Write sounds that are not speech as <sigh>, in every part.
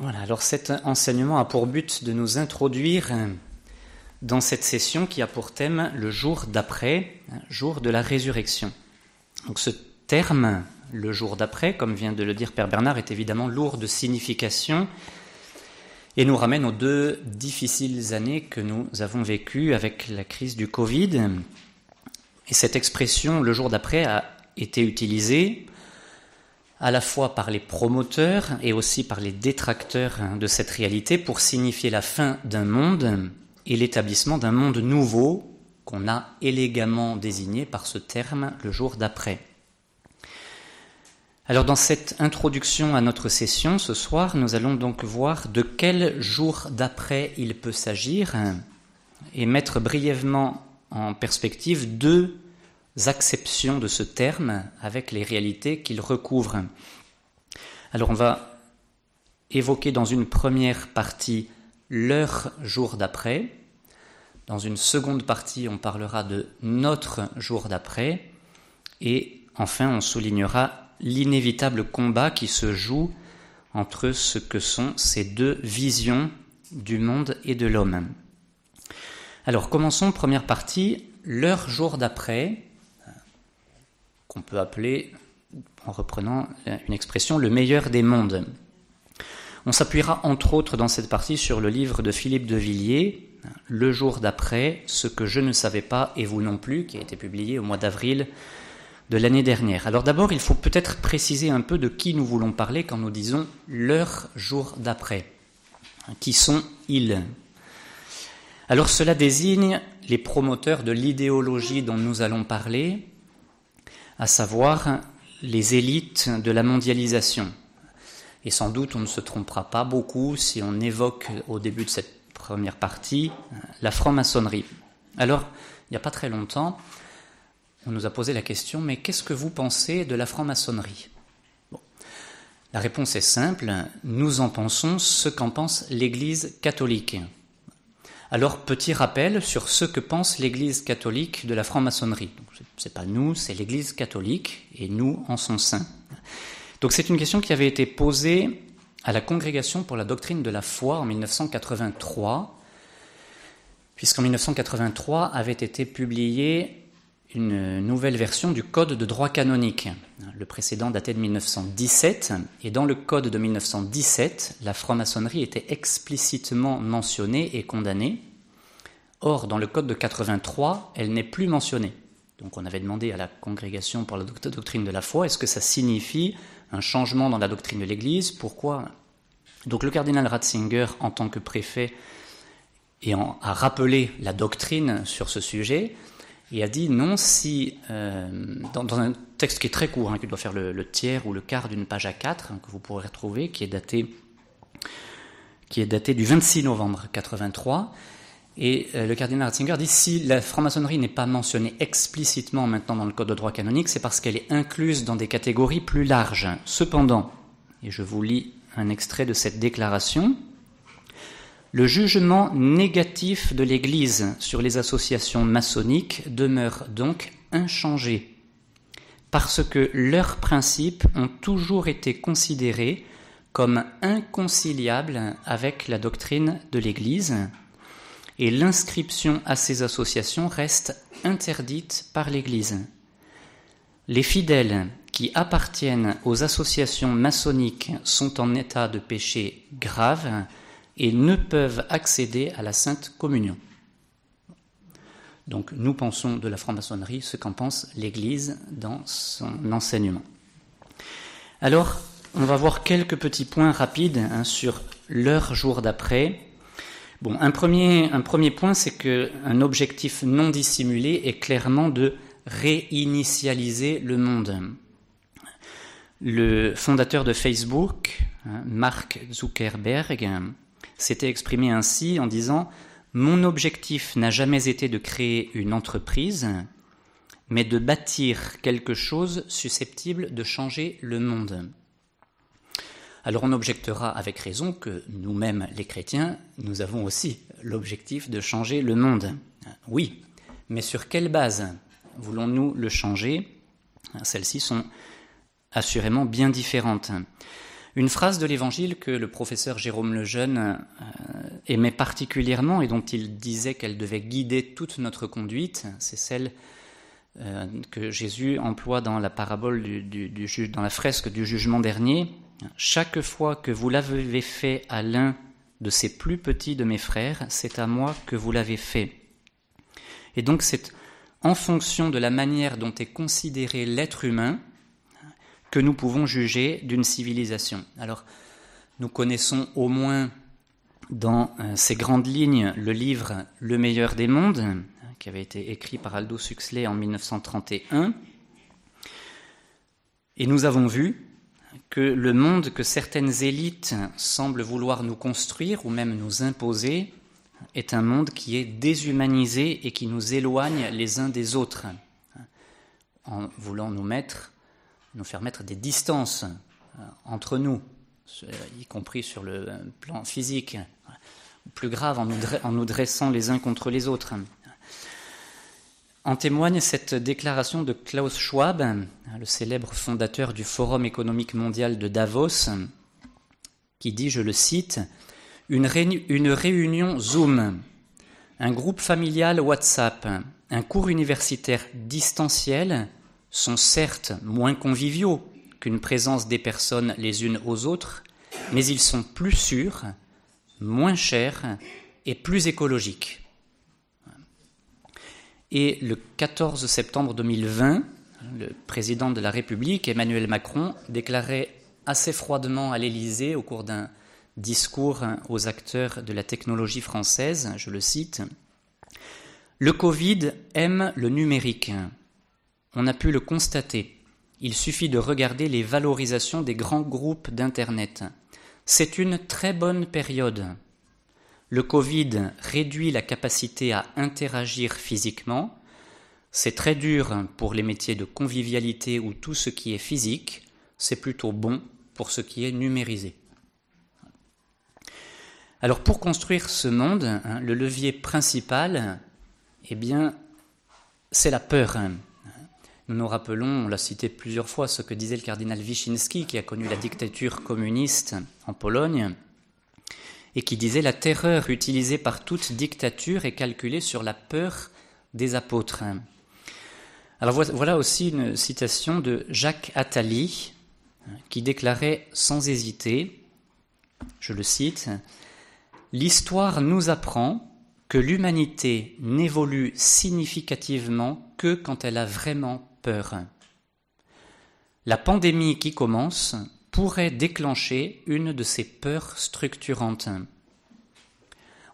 Voilà, alors cet enseignement a pour but de nous introduire dans cette session qui a pour thème le jour d'après, jour de la résurrection. Donc ce terme, le jour d'après, comme vient de le dire Père Bernard, est évidemment lourd de signification et nous ramène aux deux difficiles années que nous avons vécues avec la crise du Covid. Et cette expression, le jour d'après, a été utilisée à la fois par les promoteurs et aussi par les détracteurs de cette réalité pour signifier la fin d'un monde et l'établissement d'un monde nouveau qu'on a élégamment désigné par ce terme le jour d'après. Alors dans cette introduction à notre session ce soir, nous allons donc voir de quel jour d'après il peut s'agir et mettre brièvement en perspective deux acceptions de ce terme avec les réalités qu'il recouvre. Alors on va évoquer dans une première partie leur jour d'après. Dans une seconde partie, on parlera de notre jour d'après. Et enfin, on soulignera l'inévitable combat qui se joue entre ce que sont ces deux visions du monde et de l'homme. Alors commençons, première partie, leur jour d'après qu'on peut appeler, en reprenant une expression, le meilleur des mondes. On s'appuiera entre autres dans cette partie sur le livre de Philippe de Villiers, Le jour d'après, ce que je ne savais pas et vous non plus, qui a été publié au mois d'avril de l'année dernière. Alors d'abord, il faut peut-être préciser un peu de qui nous voulons parler quand nous disons leur jour d'après. Qui sont-ils Alors cela désigne les promoteurs de l'idéologie dont nous allons parler, à savoir les élites de la mondialisation. Et sans doute on ne se trompera pas beaucoup si on évoque au début de cette première partie la franc-maçonnerie. Alors, il n'y a pas très longtemps, on nous a posé la question, mais qu'est-ce que vous pensez de la franc-maçonnerie? La réponse est simple, nous en pensons ce qu'en pense l'Église catholique. Alors, petit rappel sur ce que pense l'Église catholique de la franc-maçonnerie. Ce n'est pas nous, c'est l'Église catholique, et nous en son sein. Donc c'est une question qui avait été posée à la Congrégation pour la doctrine de la foi en 1983, puisqu'en 1983 avait été publiée une nouvelle version du Code de droit canonique. Le précédent datait de 1917, et dans le Code de 1917, la franc-maçonnerie était explicitement mentionnée et condamnée. Or, dans le Code de 83, elle n'est plus mentionnée. Donc on avait demandé à la congrégation pour la doctrine de la foi, est-ce que ça signifie un changement dans la doctrine de l'Église? Pourquoi? Donc le cardinal Ratzinger, en tant que préfet, a rappelé la doctrine sur ce sujet, et a dit non si, euh, dans, un texte qui est très court, hein, qui doit faire le, tiers ou le quart d'une page à quatre, hein, que vous pourrez retrouver, qui est daté, qui est daté du 26 novembre 83, et euh, le cardinal Ratzinger dit si la franc-maçonnerie n'est pas mentionnée explicitement maintenant dans le code de droit canonique, c'est parce qu'elle est incluse dans des catégories plus larges. Cependant, et je vous lis un extrait de cette déclaration, le jugement négatif de l'Église sur les associations maçonniques demeure donc inchangé, parce que leurs principes ont toujours été considérés comme inconciliables avec la doctrine de l'Église, et l'inscription à ces associations reste interdite par l'Église. Les fidèles qui appartiennent aux associations maçonniques sont en état de péché grave et ne peuvent accéder à la Sainte Communion. Donc nous pensons de la franc-maçonnerie ce qu'en pense l'Église dans son enseignement. Alors, on va voir quelques petits points rapides hein, sur leur jour d'après. Bon, un premier, un premier point, c'est qu'un objectif non dissimulé est clairement de réinitialiser le monde. Le fondateur de Facebook, hein, Mark Zuckerberg, s'était exprimé ainsi en disant Mon objectif n'a jamais été de créer une entreprise, mais de bâtir quelque chose susceptible de changer le monde. Alors on objectera avec raison que nous-mêmes, les chrétiens, nous avons aussi l'objectif de changer le monde. Oui, mais sur quelle base voulons-nous le changer? Celles-ci sont assurément bien différentes. Une phrase de l'Évangile que le professeur Jérôme Lejeune euh, aimait particulièrement et dont il disait qu'elle devait guider toute notre conduite, c'est celle euh, que Jésus emploie dans la parabole du, dans la fresque du jugement dernier. Chaque fois que vous l'avez fait à l'un de ces plus petits de mes frères, c'est à moi que vous l'avez fait. Et donc c'est en fonction de la manière dont est considéré l'être humain que nous pouvons juger d'une civilisation. Alors, nous connaissons au moins dans euh, ces grandes lignes le livre Le meilleur des mondes, qui avait été écrit par Aldous Huxley en 1931. Et nous avons vu que le monde que certaines élites semblent vouloir nous construire ou même nous imposer est un monde qui est déshumanisé et qui nous éloigne les uns des autres, en voulant nous mettre nous faire mettre des distances euh, entre nous, y compris sur le plan physique, plus grave en nous dressant les uns contre les autres. En témoigne cette déclaration de Klaus Schwab, le célèbre fondateur du Forum économique mondial de Davos, qui dit, je le cite, une, une réunion Zoom, un groupe familial WhatsApp, un cours universitaire distanciel sont certes moins conviviaux qu'une présence des personnes les unes aux autres, mais ils sont plus sûrs, moins chers et plus écologiques. Et le 14 septembre 2020, le président de la République, Emmanuel Macron, déclarait assez froidement à l'Élysée au cours d'un discours aux acteurs de la technologie française, je le cite, Le Covid aime le numérique. On a pu le constater. Il suffit de regarder les valorisations des grands groupes d'Internet. C'est une très bonne période. Le Covid réduit la capacité à interagir physiquement. C'est très dur pour les métiers de convivialité ou tout ce qui est physique. C'est plutôt bon pour ce qui est numérisé. Alors pour construire ce monde, hein, le levier principal, eh bien, c'est la peur. Nous nous rappelons, on l'a cité plusieurs fois, ce que disait le cardinal Wyszynski, qui a connu la dictature communiste en Pologne, et qui disait La terreur utilisée par toute dictature est calculée sur la peur des apôtres. Alors voilà aussi une citation de Jacques Attali, qui déclarait sans hésiter, je le cite, L'histoire nous apprend que l'humanité n'évolue significativement que quand elle a vraiment peur. La pandémie qui commence pourrait déclencher une de ces peurs structurantes.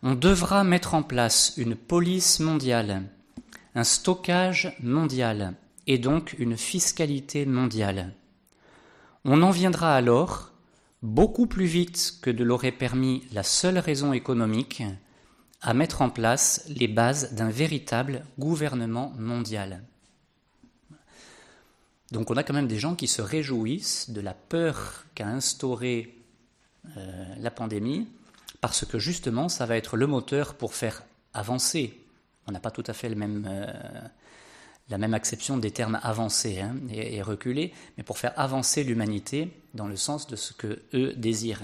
On devra mettre en place une police mondiale, un stockage mondial et donc une fiscalité mondiale. On en viendra alors, beaucoup plus vite que de l'aurait permis la seule raison économique, à mettre en place les bases d'un véritable gouvernement mondial. Donc on a quand même des gens qui se réjouissent de la peur qu'a instauré euh, la pandémie, parce que justement ça va être le moteur pour faire avancer. On n'a pas tout à fait euh, la même acception des termes avancer hein, et, reculer, mais pour faire avancer l'humanité dans le sens de ce que eux désirent.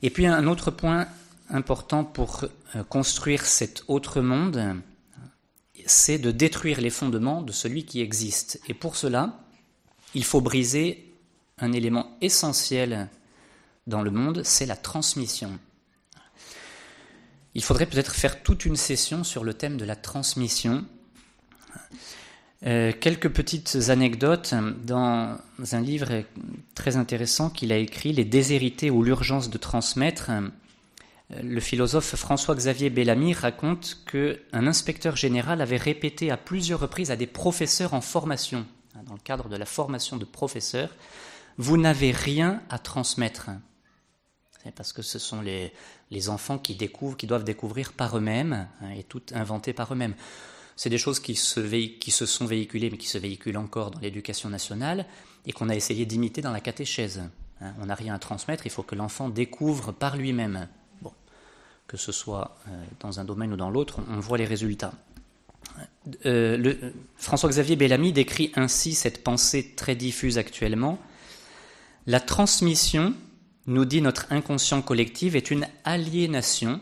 Et puis un autre point important pour euh, construire cet autre monde, c'est de détruire les fondements de celui qui existe. Et pour cela, il faut briser un élément essentiel dans le monde, c'est la transmission. Il faudrait peut-être faire toute une session sur le thème de la transmission. Euh, quelques petites anecdotes dans un livre très intéressant qu'il a écrit, Les déshérités ou l'urgence de transmettre le philosophe François-Xavier Bellamy raconte qu'un inspecteur général avait répété à plusieurs reprises à des professeurs en formation, hein, dans le cadre de la formation de professeurs, vous n'avez rien à transmettre. C'est parce que ce sont les, enfants qui découvrent, qui doivent découvrir par eux-mêmes hein, et tout inventer par eux-mêmes. C'est des choses qui se, qui se sont véhiculées, mais qui se véhiculent encore dans l'éducation nationale et qu'on a essayé d'imiter dans la catéchèse. Hein. On n'a rien à transmettre, il faut que l'enfant découvre par lui-même que ce soit euh, dans un domaine ou dans l'autre, on voit les résultats. Euh, François-Xavier Bellamy décrit ainsi cette pensée très diffuse actuellement. La transmission, nous dit notre inconscient collectif, est une aliénation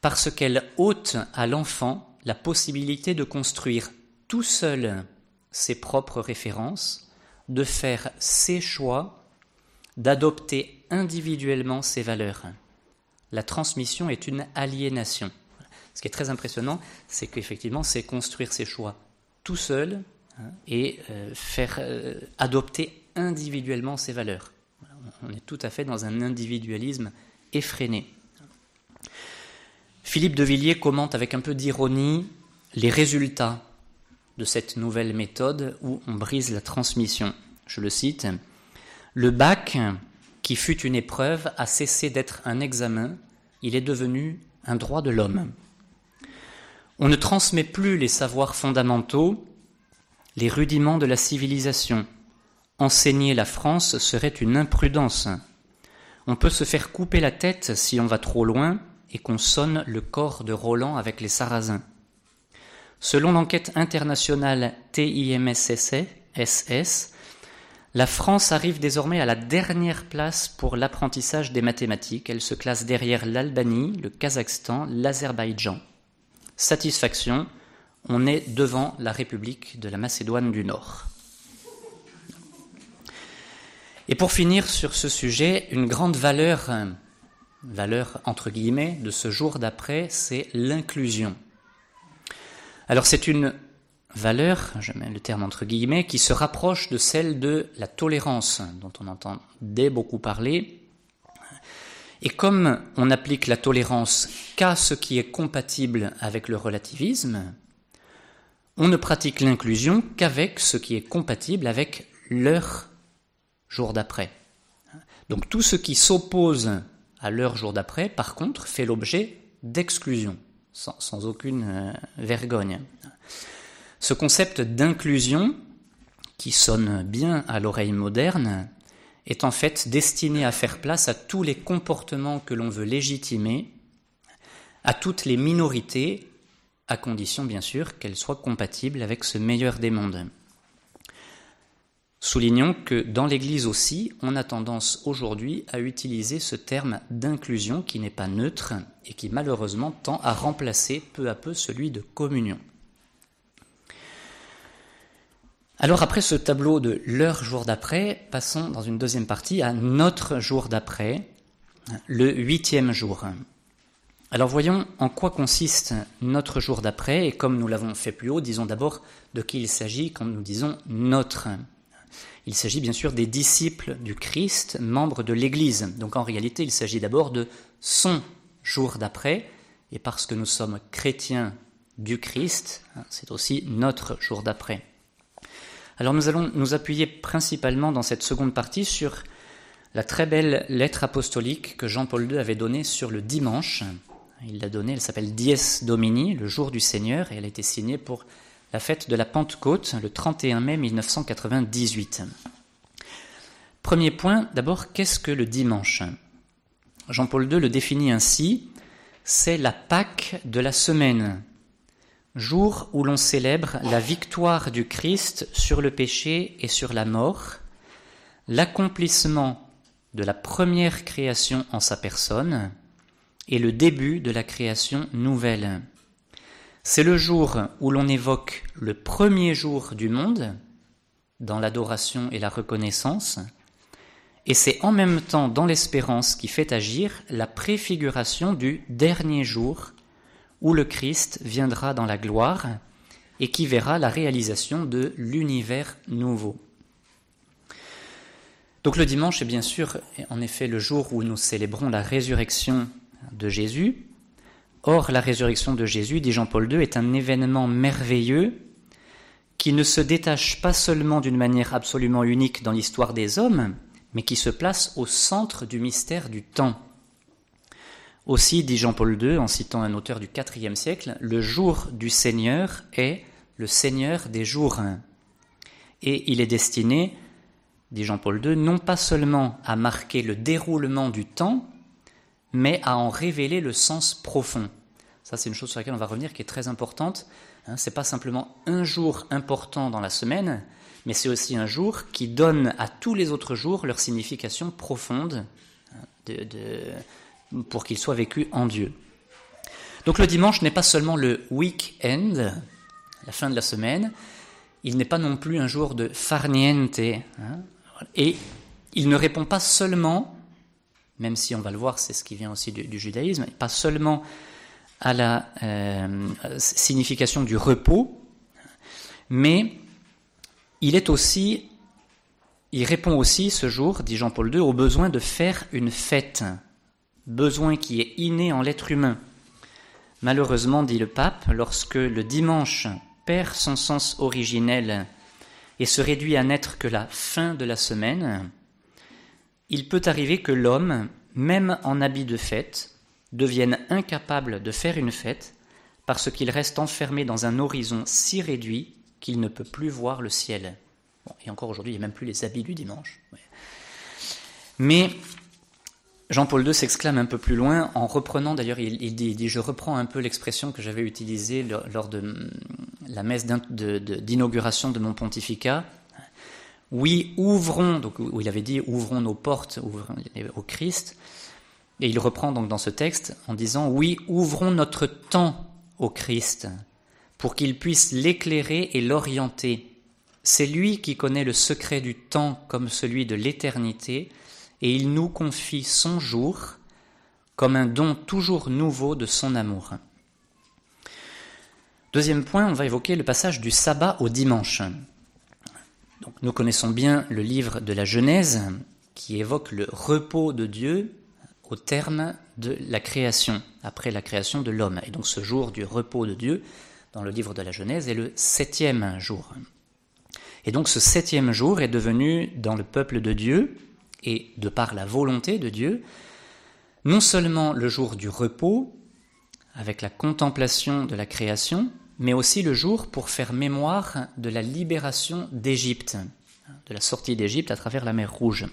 parce qu'elle ôte à l'enfant la possibilité de construire tout seul ses propres références, de faire ses choix, d'adopter individuellement ses valeurs. La transmission est une aliénation. Ce qui est très impressionnant, c'est qu'effectivement, c'est construire ses choix tout seul hein, et euh, faire euh, adopter individuellement ses valeurs. On est tout à fait dans un individualisme effréné. Philippe de Villiers commente avec un peu d'ironie les résultats de cette nouvelle méthode où on brise la transmission. Je le cite, Le bac, qui fut une épreuve, a cessé d'être un examen, il est devenu un droit de l'homme. On ne transmet plus les savoirs fondamentaux, les rudiments de la civilisation. Enseigner la France serait une imprudence. On peut se faire couper la tête si on va trop loin et qu'on sonne le corps de Roland avec les Sarrasins. Selon l'enquête internationale TIMSS, la France arrive désormais à la dernière place pour l'apprentissage des mathématiques. Elle se classe derrière l'Albanie, le Kazakhstan, l'Azerbaïdjan. Satisfaction, on est devant la République de la Macédoine du Nord. Et pour finir sur ce sujet, une grande valeur, valeur entre guillemets, de ce jour d'après, c'est l'inclusion. Alors c'est une valeur, je mets le terme entre guillemets, qui se rapproche de celle de la tolérance, dont on entendait beaucoup parler. Et comme on applique la tolérance qu'à ce qui est compatible avec le relativisme, on ne pratique l'inclusion qu'avec ce qui est compatible avec leur jour d'après. Donc tout ce qui s'oppose à leur jour d'après, par contre, fait l'objet d'exclusion sans, aucune euh, vergogne. Ce concept d'inclusion, qui sonne bien à l'oreille moderne, est en fait destiné à faire place à tous les comportements que l'on veut légitimer, à toutes les minorités, à condition bien sûr qu'elles soient compatibles avec ce meilleur des mondes. Soulignons que dans l'Église aussi, on a tendance aujourd'hui à utiliser ce terme d'inclusion qui n'est pas neutre et qui malheureusement tend à remplacer peu à peu celui de communion. Alors après ce tableau de leur jour d'après, passons dans une deuxième partie à notre jour d'après, le huitième jour. Alors voyons en quoi consiste notre jour d'après, et comme nous l'avons fait plus haut, disons d'abord de qui il s'agit quand nous disons notre. Il s'agit bien sûr des disciples du Christ, membres de l'Église. Donc en réalité, il s'agit d'abord de son jour d'après, et parce que nous sommes chrétiens du Christ, hein, c'est aussi notre jour d'après. Alors nous allons nous appuyer principalement dans cette seconde partie sur la très belle lettre apostolique que Jean-Paul II avait donnée sur le dimanche. Il l'a donnée, elle s'appelle Dies Domini, le jour du Seigneur, et elle a été signée pour la fête de la Pentecôte, le 31 mai 1998. Premier point, d'abord, qu'est-ce que le dimanche? Jean-Paul II le définit ainsi, c'est la Pâque de la semaine, jour où l'on célèbre la victoire du Christ sur le péché et sur la mort, l'accomplissement de la première création en sa personne et le début de la création nouvelle. C'est le jour où l'on évoque le premier jour du monde dans l'adoration et la reconnaissance, et c'est en même temps dans l'espérance qui fait agir la préfiguration du dernier jour où le Christ viendra dans la gloire et qui verra la réalisation de l'univers nouveau. Donc le dimanche est bien sûr en effet le jour où nous célébrons la résurrection de Jésus, Or, la résurrection de Jésus, dit Jean-Paul II, est un événement merveilleux qui ne se détache pas seulement d'une manière absolument unique dans l'histoire des hommes, mais qui se place au centre du mystère du temps. Aussi, dit Jean-Paul II, en citant un auteur du IVe siècle, le jour du Seigneur est le Seigneur des jours. Et il est destiné, dit Jean-Paul II, non pas seulement à marquer le déroulement du temps, mais à en révéler le sens profond. Ça, c'est une chose sur laquelle on va revenir qui est très importante. Hein, Ce n'est pas simplement un jour important dans la semaine, mais c'est aussi un jour qui donne à tous les autres jours leur signification profonde hein, pour qu'ils soient vécus en Dieu. Donc le dimanche n'est pas seulement le week-end, la fin de la semaine, il n'est pas non plus un jour de farniente, hein, et il ne répond pas seulement, même si on va le voir, c'est ce qui vient aussi du, judaïsme, pas seulement à la euh, signification du repos, mais il est aussi, il répond aussi ce jour, dit Jean-Paul II, au besoin de faire une fête, besoin qui est inné en l'être humain. Malheureusement, dit le pape, lorsque le dimanche perd son sens originel et se réduit à n'être que la fin de la semaine, il peut arriver que l'homme, même en habit de fête, devienne incapable de faire une fête parce qu'il reste enfermé dans un horizon si réduit qu'il ne peut plus voir le ciel. et encore aujourd'hui, il n'y a même plus les habits du dimanche. Mais Jean-Paul II s'exclame un peu plus loin en reprenant, d'ailleurs, il, dit, je reprends un peu l'expression que j'avais utilisée lors de mm, la messe d'inauguration de, mon pontificat. Oui, ouvrons, donc où il avait dit ouvrons nos portes au Christ. Et il reprend donc dans ce texte en disant oui, ouvrons notre temps au Christ pour qu'il puisse l'éclairer et l'orienter. C'est lui qui connaît le secret du temps comme celui de l'éternité, et il nous confie son jour comme un don toujours nouveau de son amour. Deuxième point, on va évoquer le passage du sabbat au dimanche. Nous connaissons bien le livre de la Genèse qui évoque le repos de Dieu au terme de la création, après la création de l'homme. Et donc ce jour du repos de Dieu, dans le livre de la Genèse, est le septième jour. Et donc ce septième jour est devenu, dans le peuple de Dieu, et de par la volonté de Dieu, non seulement le jour du repos, avec la contemplation de la création, mais aussi le jour pour faire mémoire de la libération d'Égypte, de la sortie d'Égypte à travers la mer Rouge.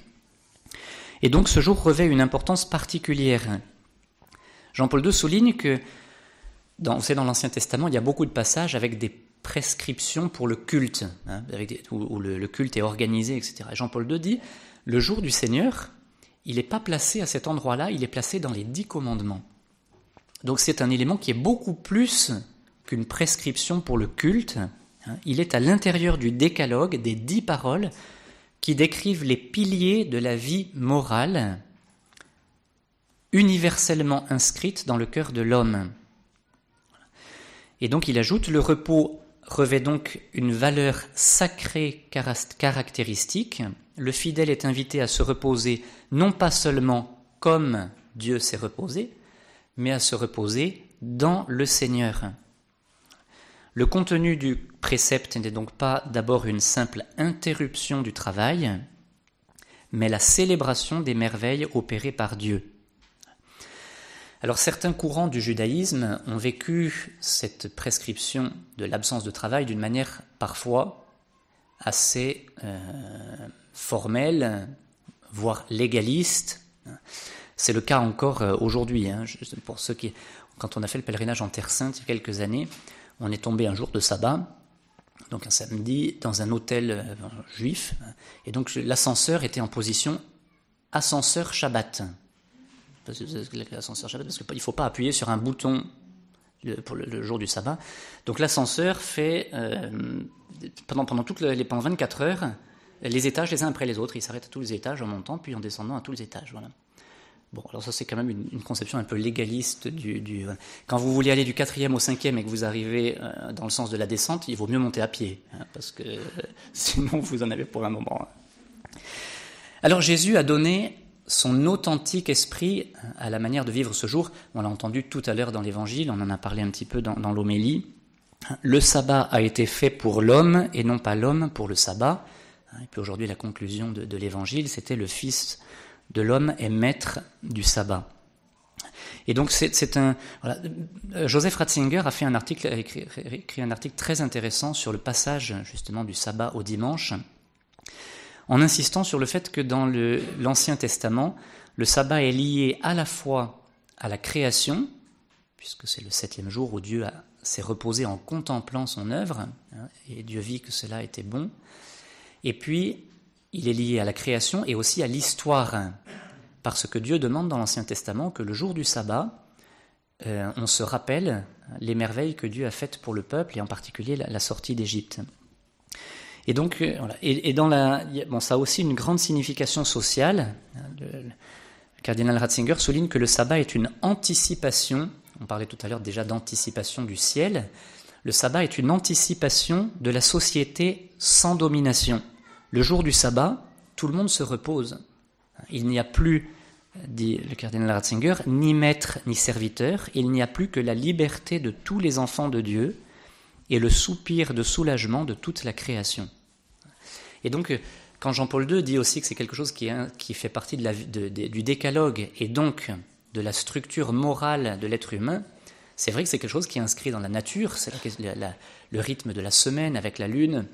Et donc ce jour revêt une importance particulière. Jean-Paul II souligne que, dans, c'est dans l'Ancien Testament, il y a beaucoup de passages avec des prescriptions pour le culte, hein, où, le, culte est organisé, etc. Jean-Paul II dit, le jour du Seigneur, il n'est pas placé à cet endroit-là, il est placé dans les dix commandements. Donc c'est un élément qui est beaucoup plus qu'une prescription pour le culte. Hein. Il est à l'intérieur du décalogue des dix paroles qui décrivent les piliers de la vie morale universellement inscrite dans le cœur de l'homme. Et donc il ajoute, le repos revêt donc une valeur sacrée caractéristique le fidèle est invité à se reposer non pas seulement comme Dieu s'est reposé, mais à se reposer dans le Seigneur. Le contenu du précepte n'est donc pas d'abord une simple interruption du travail, mais la célébration des merveilles opérées par Dieu. Alors certains courants du judaïsme ont vécu cette prescription de l'absence de travail d'une manière parfois assez euh, formel, voire légaliste. C'est le cas encore euh, aujourd'hui. Hein. Pour ceux qui, quand on a fait le pèlerinage en Terre Sainte il y a quelques années, on est tombé un jour de sabbat, donc un samedi, dans un hôtel euh, juif, et donc l'ascenseur était en position ascenseur Shabbat, parce qu'il ne faut pas appuyer sur un bouton pour le, jour du sabbat. Donc l'ascenseur fait euh, pendant pendant toutes les pendant 24 heures les étages les uns après les autres. Il s'arrête à tous les étages en montant, puis en descendant à tous les étages. Voilà. Bon, alors ça c'est quand même une, conception un peu légaliste du, Quand vous voulez aller du quatrième au cinquième et que vous arrivez euh, dans le sens de la descente, il vaut mieux monter à pied, hein, parce que <laughs> sinon vous en avez pour un moment. Alors Jésus a donné son authentique esprit à la manière de vivre ce jour. On l'a entendu tout à l'heure dans l'Évangile, on en a parlé un petit peu dans, dans l'homélie. Le sabbat a été fait pour l'homme et non pas l'homme pour le sabbat. Et puis aujourd'hui, la conclusion de, l'évangile, c'était le Fils de l'homme est maître du sabbat. Et donc, c'est un. Joseph Ratzinger a fait un article, écrit, écrit, un article très intéressant sur le passage justement du sabbat au dimanche, en insistant sur le fait que dans l'Ancien Testament, le sabbat est lié à la fois à la création, puisque c'est le septième jour où Dieu s'est reposé en contemplant son œuvre, hein, et Dieu vit que cela était bon, Et puis, il est lié à la création et aussi à l'histoire, parce que Dieu demande dans l'Ancien Testament que le jour du sabbat, euh, on se rappelle les merveilles que Dieu a faites pour le peuple, et en particulier la, sortie d'Égypte. Et donc, euh, voilà. et, dans la, bon, ça a aussi une grande signification sociale. Le, cardinal Ratzinger souligne que le sabbat est une anticipation. On parlait tout à l'heure déjà d'anticipation du ciel. Le sabbat est une anticipation de la société sans domination. Le jour du sabbat, tout le monde se repose. Il n'y a plus, dit le cardinal Ratzinger, ni maître ni serviteur, il n'y a plus que la liberté de tous les enfants de Dieu et le soupir de soulagement de toute la création. Et donc, quand Jean-Paul II dit aussi que c'est quelque chose qui, fait partie du décalogue et donc de la structure morale de l'être humain, c'est vrai que c'est quelque chose qui est inscrit dans la nature, c'est le rythme de la semaine avec la lune,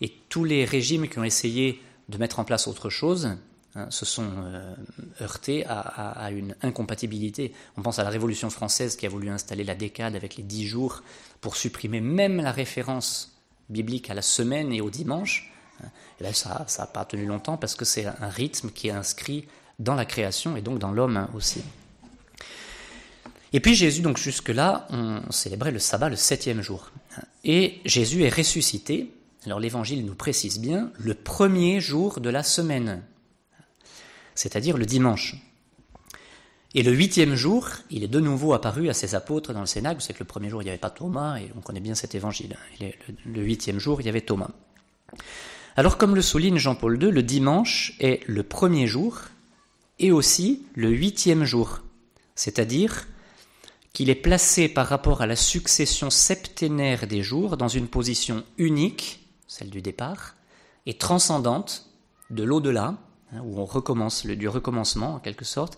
et tous les régimes qui ont essayé de mettre en place autre chose hein, se sont euh, heurtés à, une incompatibilité. On pense à la Révolution française qui a voulu installer la décade avec les dix jours pour supprimer même la référence biblique à la semaine et au dimanche. Et là, ça n'a pas tenu longtemps parce que c'est un rythme qui est inscrit dans la création et donc dans l'homme aussi. Et puis Jésus, donc jusque-là, on célébrait le sabbat le septième jour. Et Jésus est ressuscité alors l'Évangile nous précise bien le premier jour de la semaine, c'est-à-dire le dimanche. Et le huitième jour, il est de nouveau apparu à ses apôtres dans le Cénacle. Vous savez que le premier jour, il n'y avait pas Thomas, et on connaît bien cet évangile. le huitième jour, il y avait Thomas. Alors, comme le souligne Jean-Paul II, le dimanche est le premier jour et aussi le huitième jour, c'est-à-dire qu'il est placé par rapport à la succession septénaire des jours dans une position unique celle du départ, et transcendante de l'au-delà, hein, où on recommence, le, du recommencement en quelque sorte,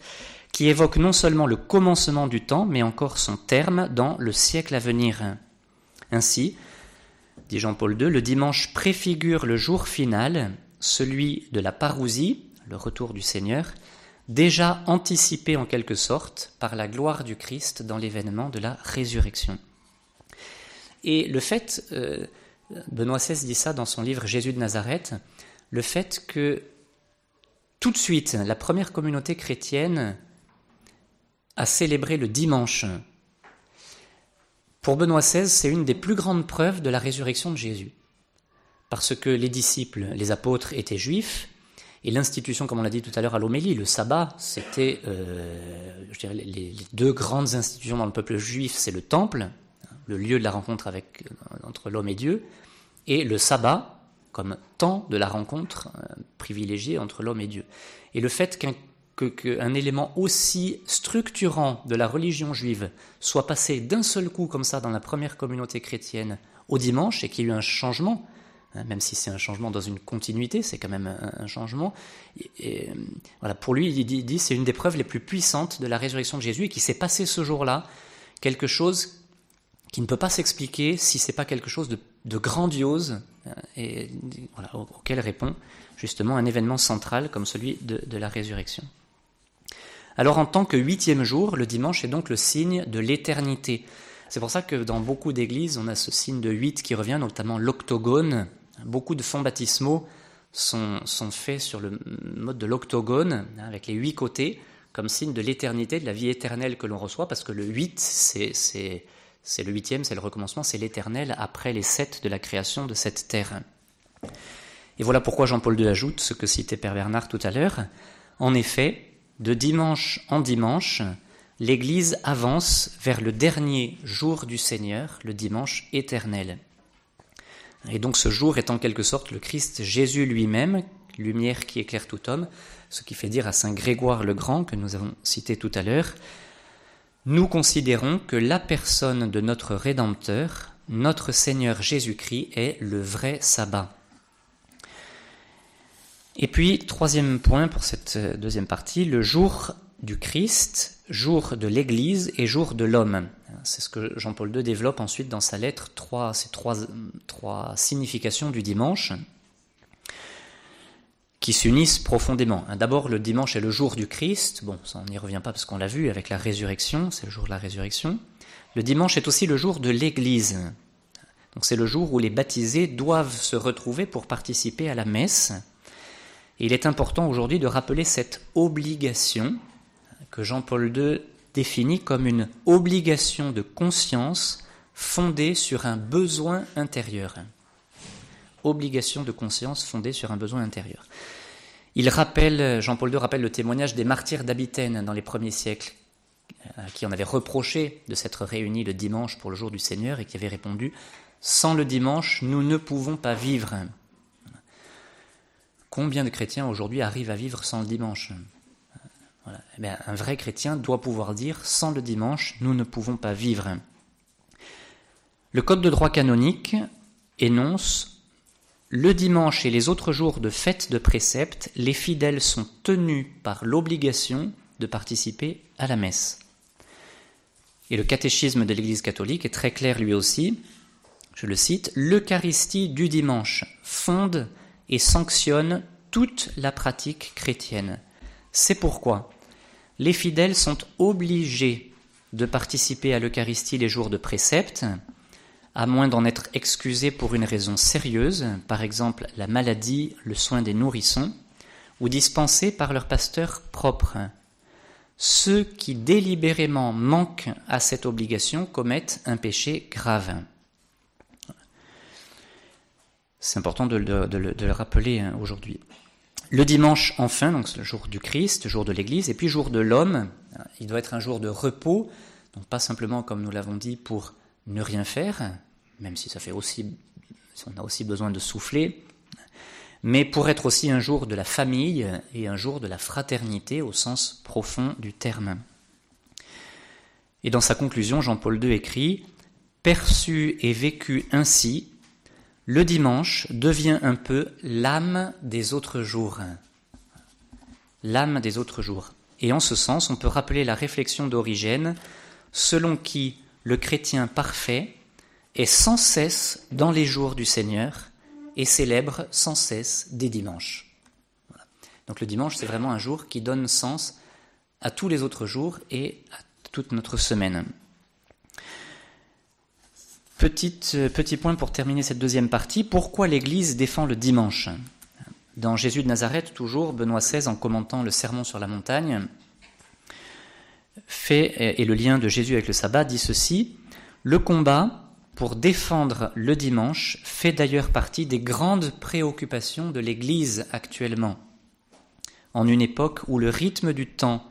qui évoque non seulement le commencement du temps, mais encore son terme dans le siècle à venir. Ainsi, dit Jean-Paul II, le dimanche préfigure le jour final, celui de la parousie, le retour du Seigneur, déjà anticipé en quelque sorte par la gloire du Christ dans l'événement de la résurrection. Et le fait, euh, Benoît XVI dit ça dans son livre Jésus de Nazareth, le fait que tout de suite, la première communauté chrétienne a célébré le dimanche. Pour Benoît XVI, c'est une des plus grandes preuves de la résurrection de Jésus. Parce que les disciples, les apôtres étaient juifs, et l'institution, comme on l'a dit tout à l'heure à l'homélie, le sabbat, c'était euh, les, deux grandes institutions dans le peuple juif, c'est le temple, le lieu de la rencontre avec, entre l'homme et Dieu, et le sabbat comme temps de la rencontre euh, privilégiée entre l'homme et Dieu. Et le fait qu'un élément aussi structurant de la religion juive soit passé d'un seul coup comme ça dans la première communauté chrétienne au dimanche et qu'il y ait eu un changement, hein, même si c'est un changement dans une continuité, c'est quand même un, changement. Et, voilà, pour lui, il dit, dit c'est une des preuves les plus puissantes de la résurrection de Jésus et qui s'est passé ce jour-là quelque chose qui ne peut pas s'expliquer si c'est pas quelque chose de, grandiose euh, et voilà, auquel répond justement un événement central comme celui de, la résurrection. Alors en tant que huitième jour, le dimanche est donc le signe de l'éternité. C'est pour ça que dans beaucoup d'églises, on a ce signe de huit qui revient, notamment l'octogone. Beaucoup de fonds baptismaux sont, sont faits sur le mode de l'octogone, hein, avec les huit côtés, comme signe de l'éternité, de la vie éternelle que l'on reçoit, parce que le huit, c'est c'est le huitième, c'est le recommencement, c'est l'éternel après les sept de la création de cette terre. Et voilà pourquoi Jean-Paul II ajoute ce que citait Père Bernard tout à l'heure. En effet, de dimanche en dimanche, l'Église avance vers le dernier jour du Seigneur, le dimanche éternel. Et donc ce jour est en quelque sorte le Christ Jésus lui-même, lumière qui éclaire tout homme, ce qui fait dire à Saint Grégoire le Grand, que nous avons cité tout à l'heure, nous considérons que la personne de notre Rédempteur, notre Seigneur Jésus-Christ, est le vrai sabbat. Et puis, troisième point pour cette deuxième partie, le jour du Christ, jour de l'Église et jour de l'homme. C'est ce que Jean-Paul II développe ensuite dans sa lettre, trois, ces trois, trois significations du dimanche qui s'unissent profondément. D'abord, le dimanche est le jour du Christ. Bon, ça, on n'y revient pas parce qu'on l'a vu avec la résurrection, c'est le jour de la résurrection. Le dimanche est aussi le jour de l'Église. Donc c'est le jour où les baptisés doivent se retrouver pour participer à la messe. Il est important aujourd'hui de rappeler cette obligation que Jean-Paul II définit comme une obligation de conscience fondée sur un besoin intérieur. Obligation de conscience fondée sur un besoin intérieur. Il rappelle, Jean-Paul II rappelle le témoignage des martyrs d'Abitaine dans les premiers siècles, euh, qui en avaient reproché de s'être réunis le dimanche pour le jour du Seigneur et qui avaient répondu Sans le dimanche, nous ne pouvons pas vivre. Combien de chrétiens aujourd'hui arrivent à vivre sans le dimanche? Eh un vrai chrétien doit pouvoir dire sans le dimanche, nous ne pouvons pas vivre. Le Code de droit canonique énonce le dimanche et les autres jours de fête de précepte, les fidèles sont tenus par l'obligation de participer à la messe. Et le catéchisme de l'Église catholique est très clair lui aussi. Je le cite L'Eucharistie du dimanche fonde et sanctionne toute la pratique chrétienne. C'est pourquoi les fidèles sont obligés de participer à l'Eucharistie les jours de précepte, à moins d'en être excusés pour une raison sérieuse, par exemple la maladie, le soin des nourrissons, ou dispensés par leur pasteur propre. Ceux qui délibérément manquent à cette obligation commettent un péché grave. C'est important de, le rappeler hein, aujourd'hui. Le dimanche, enfin, donc c'est le jour du Christ, jour de l'Église, et puis jour de l'homme, il doit être un jour de repos, donc pas simplement, comme nous l'avons dit, pour ne rien faire, même si ça fait aussi, on a aussi besoin de souffler, mais pour être aussi un jour de la famille et un jour de la fraternité au sens profond du terme. Et dans sa conclusion, Jean-Paul II écrit Perçu et vécu ainsi, le dimanche devient un peu l'âme des autres jours. L'âme des autres jours. Et en ce sens, on peut rappeler la réflexion d'Origène, selon qui le chrétien parfait est sans cesse dans les jours du Seigneur et célèbre sans cesse des dimanches. Donc le dimanche, c'est vraiment un jour qui donne sens à tous les autres jours et à toute notre semaine. Euh, petit point pour terminer cette deuxième partie. Pourquoi l'Église défend le dimanche? Dans Jésus de Nazareth, toujours, Benoît XVI, en commentant le sermon sur la montagne, fait, et le lien de Jésus avec le sabbat, dit ceci Le combat pour défendre le dimanche fait d'ailleurs partie des grandes préoccupations de l'Église actuellement, en une époque où le rythme du temps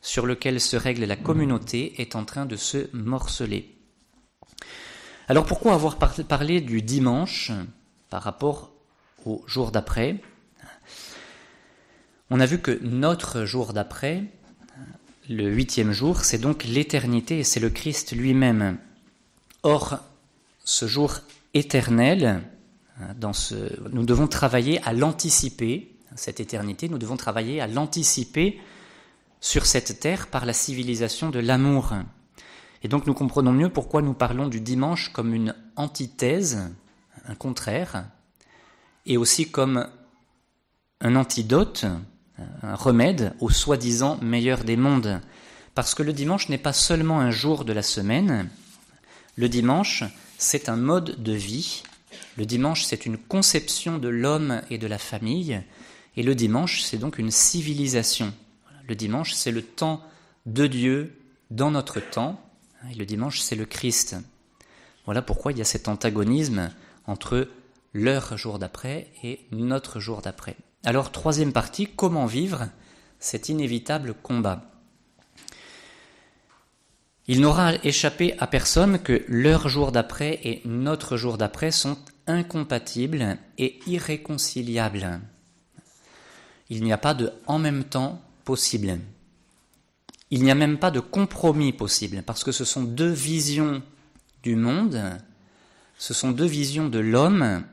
sur lequel se règle la communauté est en train de se morceler. Alors pourquoi avoir parlé du dimanche par rapport au jour d'après? On a vu que notre jour d'après, le huitième jour, c'est donc l'éternité et c'est le Christ lui-même. Or, ce jour éternel, nous devons travailler à l'anticiper, cette éternité, nous devons travailler à l'anticiper sur cette terre par la civilisation de l'amour. Et donc nous comprenons mieux pourquoi nous parlons du dimanche comme une antithèse, un contraire, et aussi comme un antidote, remède au soi-disant meilleur des mondes. Parce que le dimanche n'est pas seulement un jour de la semaine, le dimanche c'est un mode de vie, le dimanche c'est une conception de l'homme et de la famille, et le dimanche c'est donc une civilisation. Le dimanche c'est le temps de Dieu dans notre temps, et le dimanche, c'est le Christ. Voilà pourquoi il y a cet antagonisme entre leur jour d'après et notre jour d'après. Alors, troisième partie, comment vivre cet inévitable combat? Il n'aura échappé à personne que leur jour d'après et notre jour d'après sont incompatibles et irréconciliables. Il n'y a pas de en même temps possible. Il n'y a même pas de compromis possible, parce que ce sont deux visions du monde, ce sont deux visions de l'homme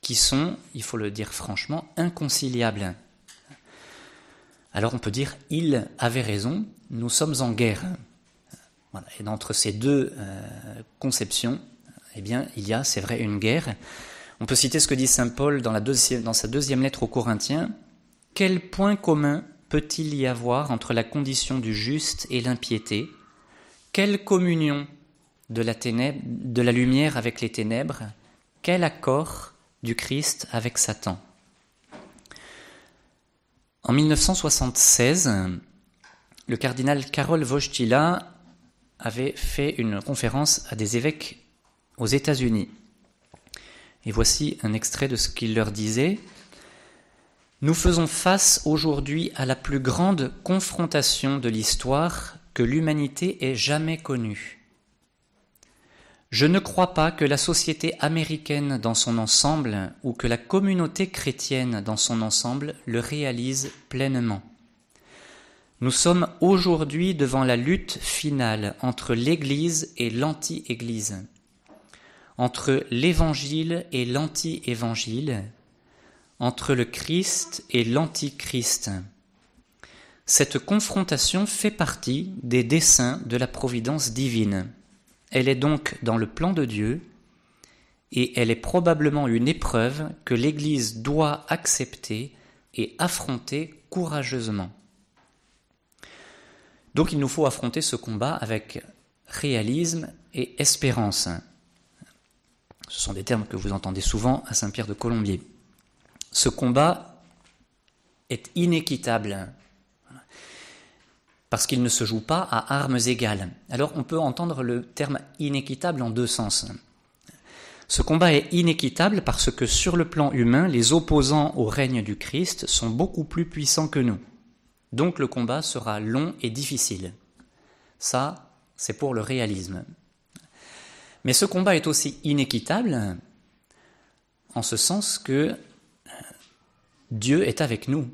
qui sont, il faut le dire franchement, inconciliables. Alors on peut dire, il avait raison, nous sommes en guerre. Et entre ces deux euh, conceptions, eh bien, il y a, c'est vrai, une guerre. On peut citer ce que dit Saint Paul dans, la dans sa deuxième lettre aux Corinthiens. Quel point commun peut-il y avoir entre la condition du juste et l'impiété? Quelle communion de la lumière avec les ténèbres? Quel accord du Christ avec Satan En 1976, le cardinal Karol Wojtyla avait fait une conférence à des évêques aux États-Unis. Et voici un extrait de ce qu'il leur disait. Nous faisons face aujourd'hui à la plus grande confrontation de l'histoire que l'humanité ait jamais connue. Je ne crois pas que la société américaine dans son ensemble ou que la communauté chrétienne dans son ensemble le réalise pleinement. Nous sommes aujourd'hui devant la lutte finale entre l'Église et l'anti-Église, entre l'Évangile et l'anti-Évangile, entre le Christ et l'antichrist. Cette confrontation fait partie des desseins de la providence divine. Elle est donc dans le plan de Dieu et elle est probablement une épreuve que l'Église doit accepter et affronter courageusement. Donc il nous faut affronter ce combat avec réalisme et espérance. Ce sont des termes que vous entendez souvent à Saint-Pierre de Colombier. Ce combat est inéquitable parce qu'il ne se joue pas à armes égales. Alors on peut entendre le terme inéquitable en deux sens. Ce combat est inéquitable parce que sur le plan humain, les opposants au règne du Christ sont beaucoup plus puissants que nous. Donc le combat sera long et difficile. Ça, c'est pour le réalisme. Mais ce combat est aussi inéquitable en ce sens que Dieu est avec nous.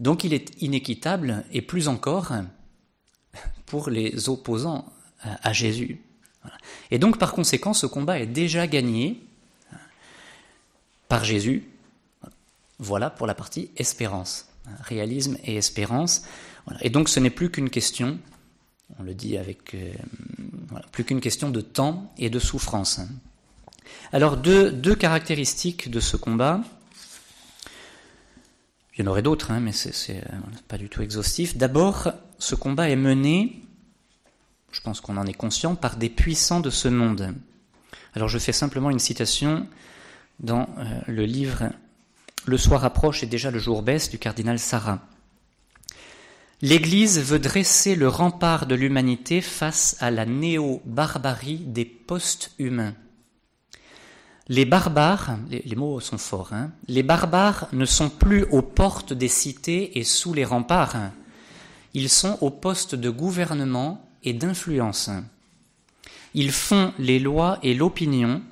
Donc il est inéquitable et plus encore pour les opposants à Jésus. Et donc par conséquent, ce combat est déjà gagné par Jésus. Voilà pour la partie espérance réalisme et espérance. Et donc ce n'est plus qu'une question, on le dit avec, euh, plus qu'une question de temps et de souffrance. Alors deux, deux caractéristiques de ce combat. Il y en aurait d'autres, hein, mais c'est euh, pas du tout exhaustif. D'abord, ce combat est mené, je pense qu'on en est conscient, par des puissants de ce monde. Alors je fais simplement une citation dans euh, le livre le soir approche et déjà le jour baisse du cardinal Sarah. L'Église veut dresser le rempart de l'humanité face à la néo-barbarie des post-humains. Les barbares, les, mots sont forts, hein, les barbares ne sont plus aux portes des cités et sous les remparts, ils sont aux postes de gouvernement et d'influence. Ils font les lois et l'opinion,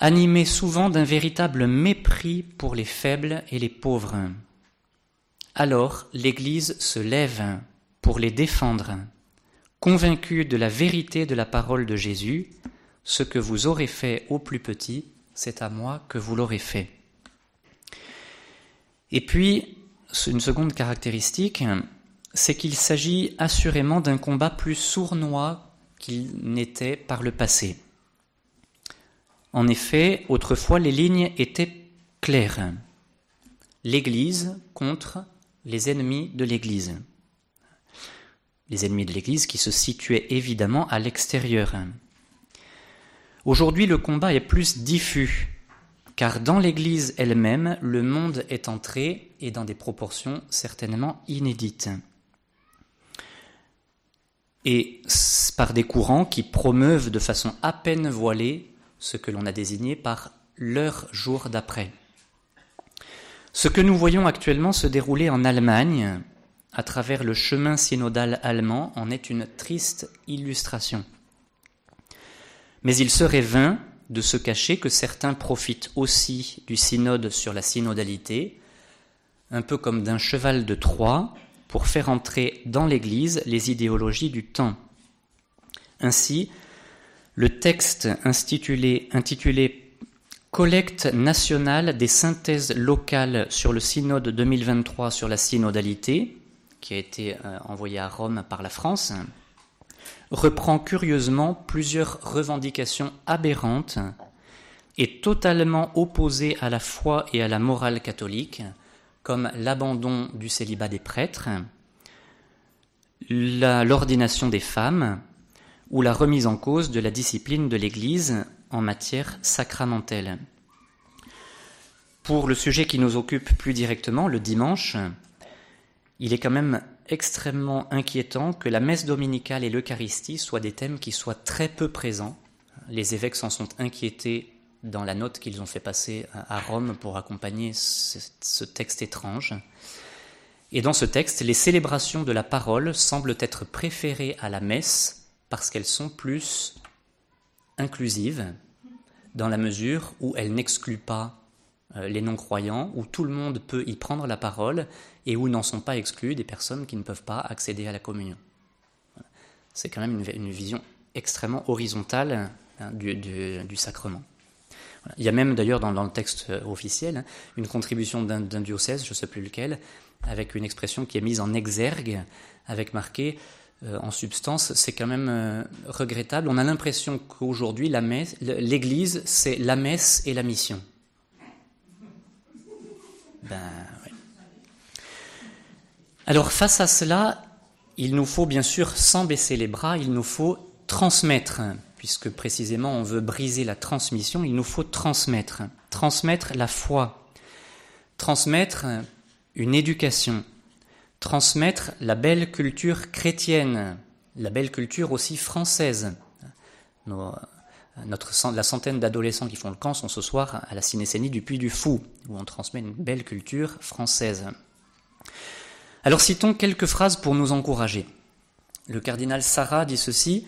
animé souvent d'un véritable mépris pour les faibles et les pauvres. Alors l'Église se lève pour les défendre, convaincue de la vérité de la parole de Jésus, ce que vous aurez fait au plus petit, c'est à moi que vous l'aurez fait. Et puis, une seconde caractéristique, c'est qu'il s'agit assurément d'un combat plus sournois qu'il n'était par le passé. En effet, autrefois, les lignes étaient claires. L'Église contre les ennemis de l'Église. Les ennemis de l'Église qui se situaient évidemment à l'extérieur. Aujourd'hui, le combat est plus diffus, car dans l'Église elle-même, le monde est entré, et dans des proportions certainement inédites. Et par des courants qui promeuvent de façon à peine voilée ce que l'on a désigné par leur jour d'après. Ce que nous voyons actuellement se dérouler en Allemagne, à travers le chemin synodal allemand, en est une triste illustration. Mais il serait vain de se cacher que certains profitent aussi du synode sur la synodalité, un peu comme d'un cheval de Troie, pour faire entrer dans l'Église les idéologies du temps. Ainsi, le texte intitulé, Collecte nationale des synthèses locales sur le synode 2023 sur la synodalité, qui a été euh, envoyé à Rome par la France, reprend curieusement plusieurs revendications aberrantes et totalement opposées à la foi et à la morale catholique, comme l'abandon du célibat des prêtres, l'ordination des femmes, ou la remise en cause de la discipline de l'Église en matière sacramentelle. Pour le sujet qui nous occupe plus directement, le dimanche, il est quand même extrêmement inquiétant que la messe dominicale et l'Eucharistie soient des thèmes qui soient très peu présents. Les évêques s'en sont inquiétés dans la note qu'ils ont fait passer à Rome pour accompagner ce texte étrange. Et dans ce texte, les célébrations de la parole semblent être préférées à la messe parce qu'elles sont plus inclusives, dans la mesure où elles n'excluent pas euh, les non-croyants, où tout le monde peut y prendre la parole et où n'en sont pas exclus des personnes qui ne peuvent pas accéder à la communion. C'est quand même une, vision extrêmement horizontale hein, du, sacrement. Il y a même d'ailleurs dans, le texte euh, officiel hein, une contribution d'un diocèse, je ne sais plus lequel, avec une expression qui est mise en exergue, avec marqué euh, en substance, c'est quand même regrettable. On a l'impression qu'aujourd'hui, l'Église, c'est la messe et la mission. Ben, Alors face à cela, il nous faut bien sûr, sans baisser les bras, il nous faut transmettre, puisque précisément on veut briser la transmission, il nous faut transmettre, transmettre la foi, transmettre une éducation, transmettre la belle culture chrétienne, la belle culture aussi française. La centaine d'adolescents qui font le camp sont ce soir à la cinécénie du Puy du Fou, où on transmet une belle culture française. Alors citons quelques phrases pour nous encourager. Le cardinal Sarah dit ceci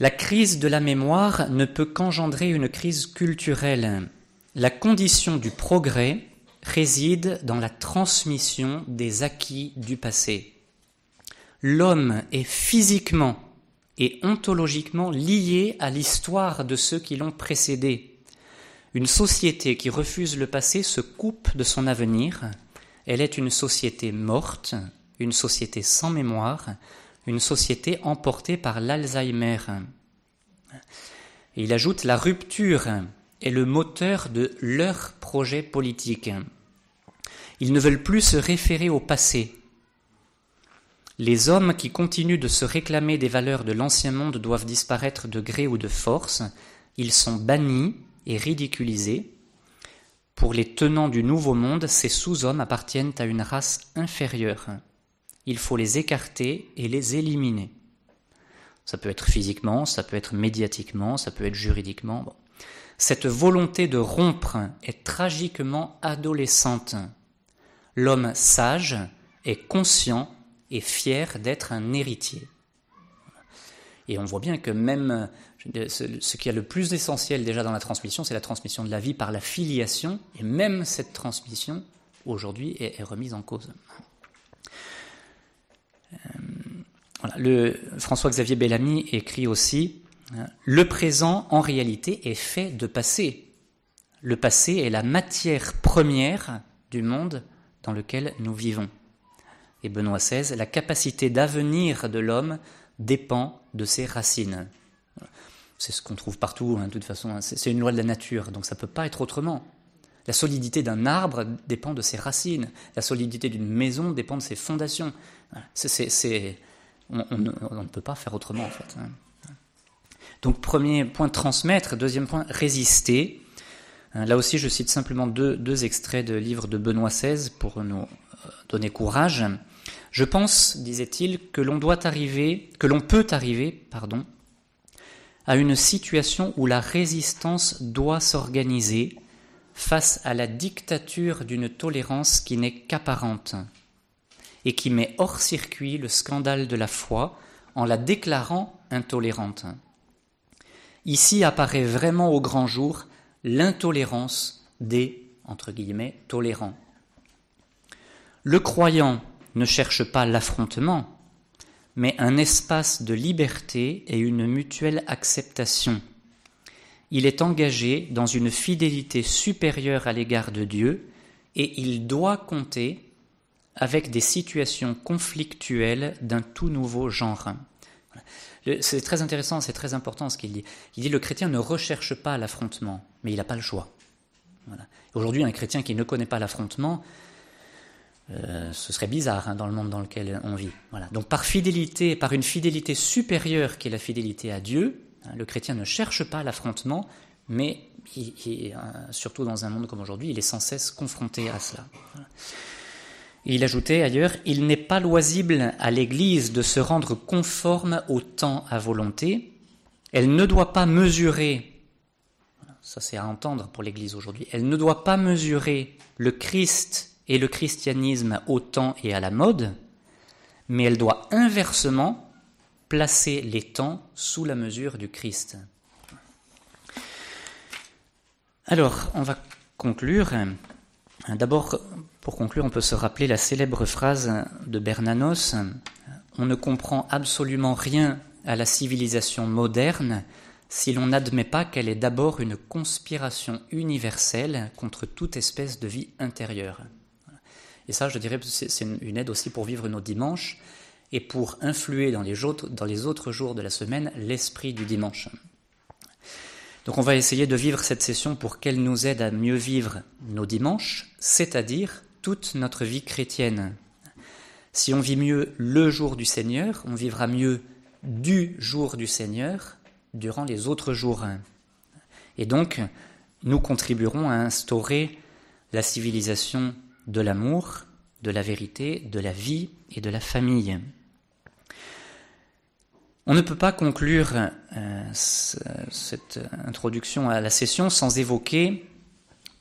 La crise de la mémoire ne peut qu'engendrer une crise culturelle. La condition du progrès réside dans la transmission des acquis du passé. L'homme est physiquement et ontologiquement lié à l'histoire de ceux qui l'ont précédé. Une société qui refuse le passé se coupe de son avenir. Elle est une société morte, une société sans mémoire, une société emportée par l'Alzheimer. il ajoute la rupture est le moteur de leur projet politique. Ils ne veulent plus se référer au passé, les hommes qui continuent de se réclamer des valeurs de l'ancien monde doivent disparaître de gré ou de force. Ils sont bannis et ridiculisés. Pour les tenants du nouveau monde, ces sous-hommes appartiennent à une race inférieure. Il faut les écarter et les éliminer. Ça peut être physiquement, ça peut être médiatiquement, ça peut être juridiquement. Cette volonté de rompre est tragiquement adolescente. L'homme sage est conscient est fier d'être un héritier. Et on voit bien que même ce qui est le plus essentiel déjà dans la transmission, c'est la transmission de la vie par la filiation, et même cette transmission, aujourd'hui, est, remise en cause. Euh, François-Xavier Bellamy écrit aussi hein, Le présent, en réalité, est fait de passé. Le passé est la matière première du monde dans lequel nous vivons et Benoît XVI, la capacité d'avenir de l'homme dépend de ses racines. C'est ce qu'on trouve partout, hein, de toute façon, hein. c'est une loi de la nature, donc ça ne peut pas être autrement. La solidité d'un arbre dépend de ses racines, la solidité d'une maison dépend de ses fondations. On, ne peut pas faire autrement en fait. Hein. Donc premier point, transmettre, deuxième point, résister. Là aussi, je cite simplement deux, deux extraits de livres de Benoît XVI pour nous euh, donner courage. Je pense, disait-il, que l'on doit arriver, que l'on peut arriver, pardon, à une situation où la résistance doit s'organiser face à la dictature d'une tolérance qui n'est qu'apparente et qui met hors circuit le scandale de la foi en la déclarant intolérante. Ici apparaît vraiment au grand jour l'intolérance des entre guillemets tolérants. Le croyant ne cherche pas l'affrontement, mais un espace de liberté et une mutuelle acceptation. Il est engagé dans une fidélité supérieure à l'égard de Dieu et il doit compter avec des situations conflictuelles d'un tout nouveau genre. C'est très intéressant, c'est très important ce qu'il dit. Il dit le chrétien ne recherche pas l'affrontement, mais il n'a pas le choix. Aujourd'hui, un chrétien qui ne connaît pas l'affrontement, euh, ce serait bizarre hein, dans le monde dans lequel on vit. Donc par fidélité, par une fidélité supérieure qui est la fidélité à Dieu, hein, le chrétien ne cherche pas l'affrontement, mais euh, surtout dans un monde comme aujourd'hui, il est sans cesse confronté à cela. Il ajoutait ailleurs, il n'est pas loisible à l'Église de se rendre conforme au temps à volonté. Elle ne doit pas mesurer, ça c'est à entendre pour l'Église aujourd'hui, elle ne doit pas mesurer le Christ et le christianisme au temps et à la mode, mais elle doit inversement placer les temps sous la mesure du Christ. Alors, on va conclure. D'abord, pour conclure, on peut se rappeler la célèbre phrase de Bernanos On ne comprend absolument rien à la civilisation moderne si l'on n'admet pas qu'elle est d'abord une conspiration universelle contre toute espèce de vie intérieure. Et ça, je dirais, c'est une aide aussi pour vivre nos dimanches et pour influer dans les autres, dans les autres jours de la semaine l'esprit du dimanche. Donc on va essayer de vivre cette session pour qu'elle nous aide à mieux vivre nos dimanches, c'est-à-dire toute notre vie chrétienne. Si on vit mieux le jour du Seigneur, on vivra mieux du jour du Seigneur durant les autres jours. Et donc, nous contribuerons à instaurer la civilisation de l'amour, de la vérité, de la vie et de la famille. On ne peut pas conclure euh, cette introduction à la session sans évoquer,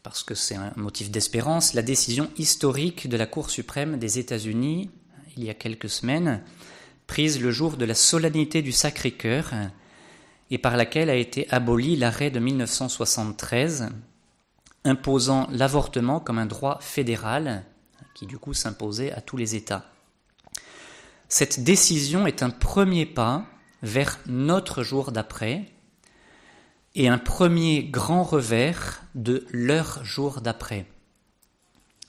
parce que c'est un motif d'espérance, la décision historique de la Cour suprême des États-Unis, il y a quelques semaines, prise le jour de la solennité du Sacré-Cœur, et par laquelle a été aboli l'arrêt de 1973 imposant l'avortement comme un droit fédéral qui du coup s'imposait à tous les États. Cette décision est un premier pas vers notre jour d'après et un premier grand revers de leur jour d'après.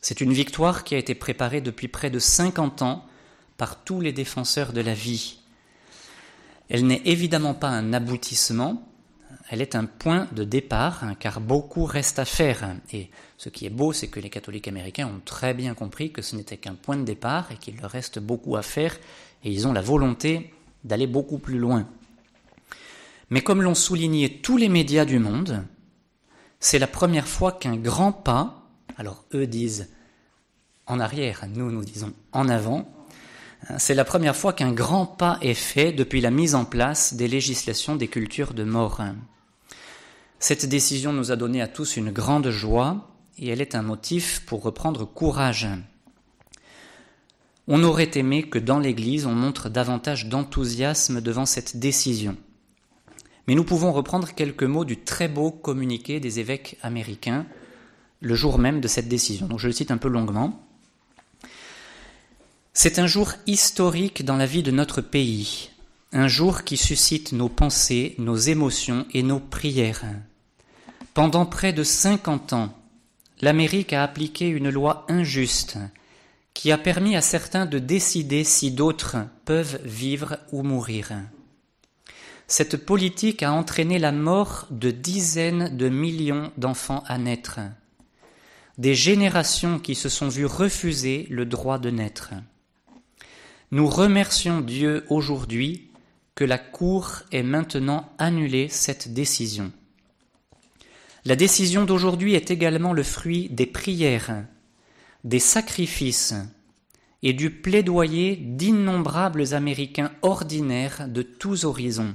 C'est une victoire qui a été préparée depuis près de 50 ans par tous les défenseurs de la vie. Elle n'est évidemment pas un aboutissement, elle est un point de départ, hein, car beaucoup reste à faire. Et ce qui est beau, c'est que les catholiques américains ont très bien compris que ce n'était qu'un point de départ et qu'il leur reste beaucoup à faire, et ils ont la volonté d'aller beaucoup plus loin. Mais comme l'ont souligné tous les médias du monde, c'est la première fois qu'un grand pas, alors eux disent en arrière, nous nous disons en avant, hein, c'est la première fois qu'un grand pas est fait depuis la mise en place des législations des cultures de mort. Cette décision nous a donné à tous une grande joie et elle est un motif pour reprendre courage. On aurait aimé que dans l'Église on montre davantage d'enthousiasme devant cette décision. Mais nous pouvons reprendre quelques mots du très beau communiqué des évêques américains le jour même de cette décision. Donc je le cite un peu longuement. C'est un jour historique dans la vie de notre pays, un jour qui suscite nos pensées, nos émotions et nos prières. Pendant près de cinquante ans, l'Amérique a appliqué une loi injuste qui a permis à certains de décider si d'autres peuvent vivre ou mourir. Cette politique a entraîné la mort de dizaines de millions d'enfants à naître, des générations qui se sont vues refuser le droit de naître. Nous remercions Dieu aujourd'hui que la Cour ait maintenant annulé cette décision. La décision d'aujourd'hui est également le fruit des prières, des sacrifices et du plaidoyer d'innombrables Américains ordinaires de tous horizons.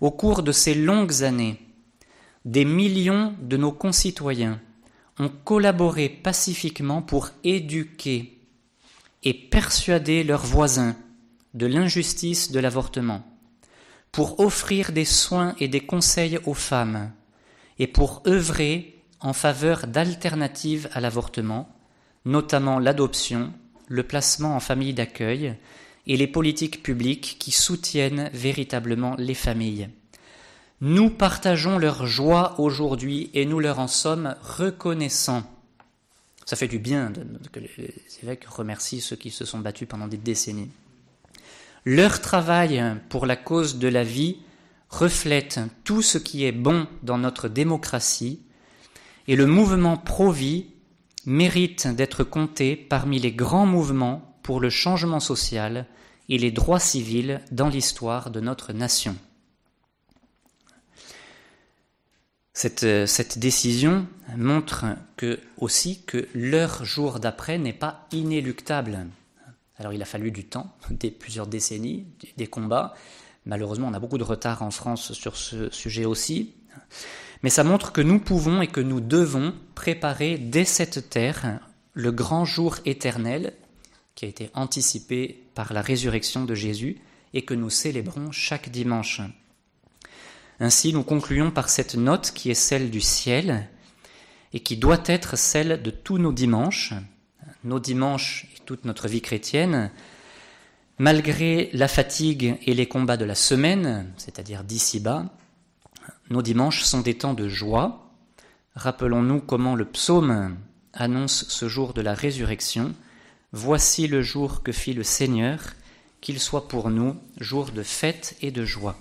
Au cours de ces longues années, des millions de nos concitoyens ont collaboré pacifiquement pour éduquer et persuader leurs voisins de l'injustice de l'avortement, pour offrir des soins et des conseils aux femmes, et pour œuvrer en faveur d'alternatives à l'avortement, notamment l'adoption, le placement en famille d'accueil et les politiques publiques qui soutiennent véritablement les familles. Nous partageons leur joie aujourd'hui et nous leur en sommes reconnaissants. Ça fait du bien que les évêques remercient ceux qui se sont battus pendant des décennies. Leur travail pour la cause de la vie reflète tout ce qui est bon dans notre démocratie et le mouvement pro-vie mérite d'être compté parmi les grands mouvements pour le changement social et les droits civils dans l'histoire de notre nation. Cette, cette, décision montre aussi que leur jour d'après n'est pas inéluctable. Alors il a fallu du temps, <laughs> des, plusieurs décennies, des combats. Malheureusement, on a beaucoup de retard en France sur ce sujet aussi. Mais ça montre que nous pouvons et que nous devons préparer dès cette terre le grand jour éternel qui a été anticipé par la résurrection de Jésus et que nous célébrons chaque dimanche. Ainsi, nous concluons par cette note qui est celle du ciel et qui doit être celle de tous nos dimanches, nos dimanches et toute notre vie chrétienne, malgré la fatigue et les combats de la semaine, c'est-à-dire d'ici-bas, nos dimanches sont des temps de joie. Rappelons-nous comment le psaume annonce ce jour de la résurrection. Voici le jour que fit le Seigneur, qu'il soit pour nous jour de fête et de joie.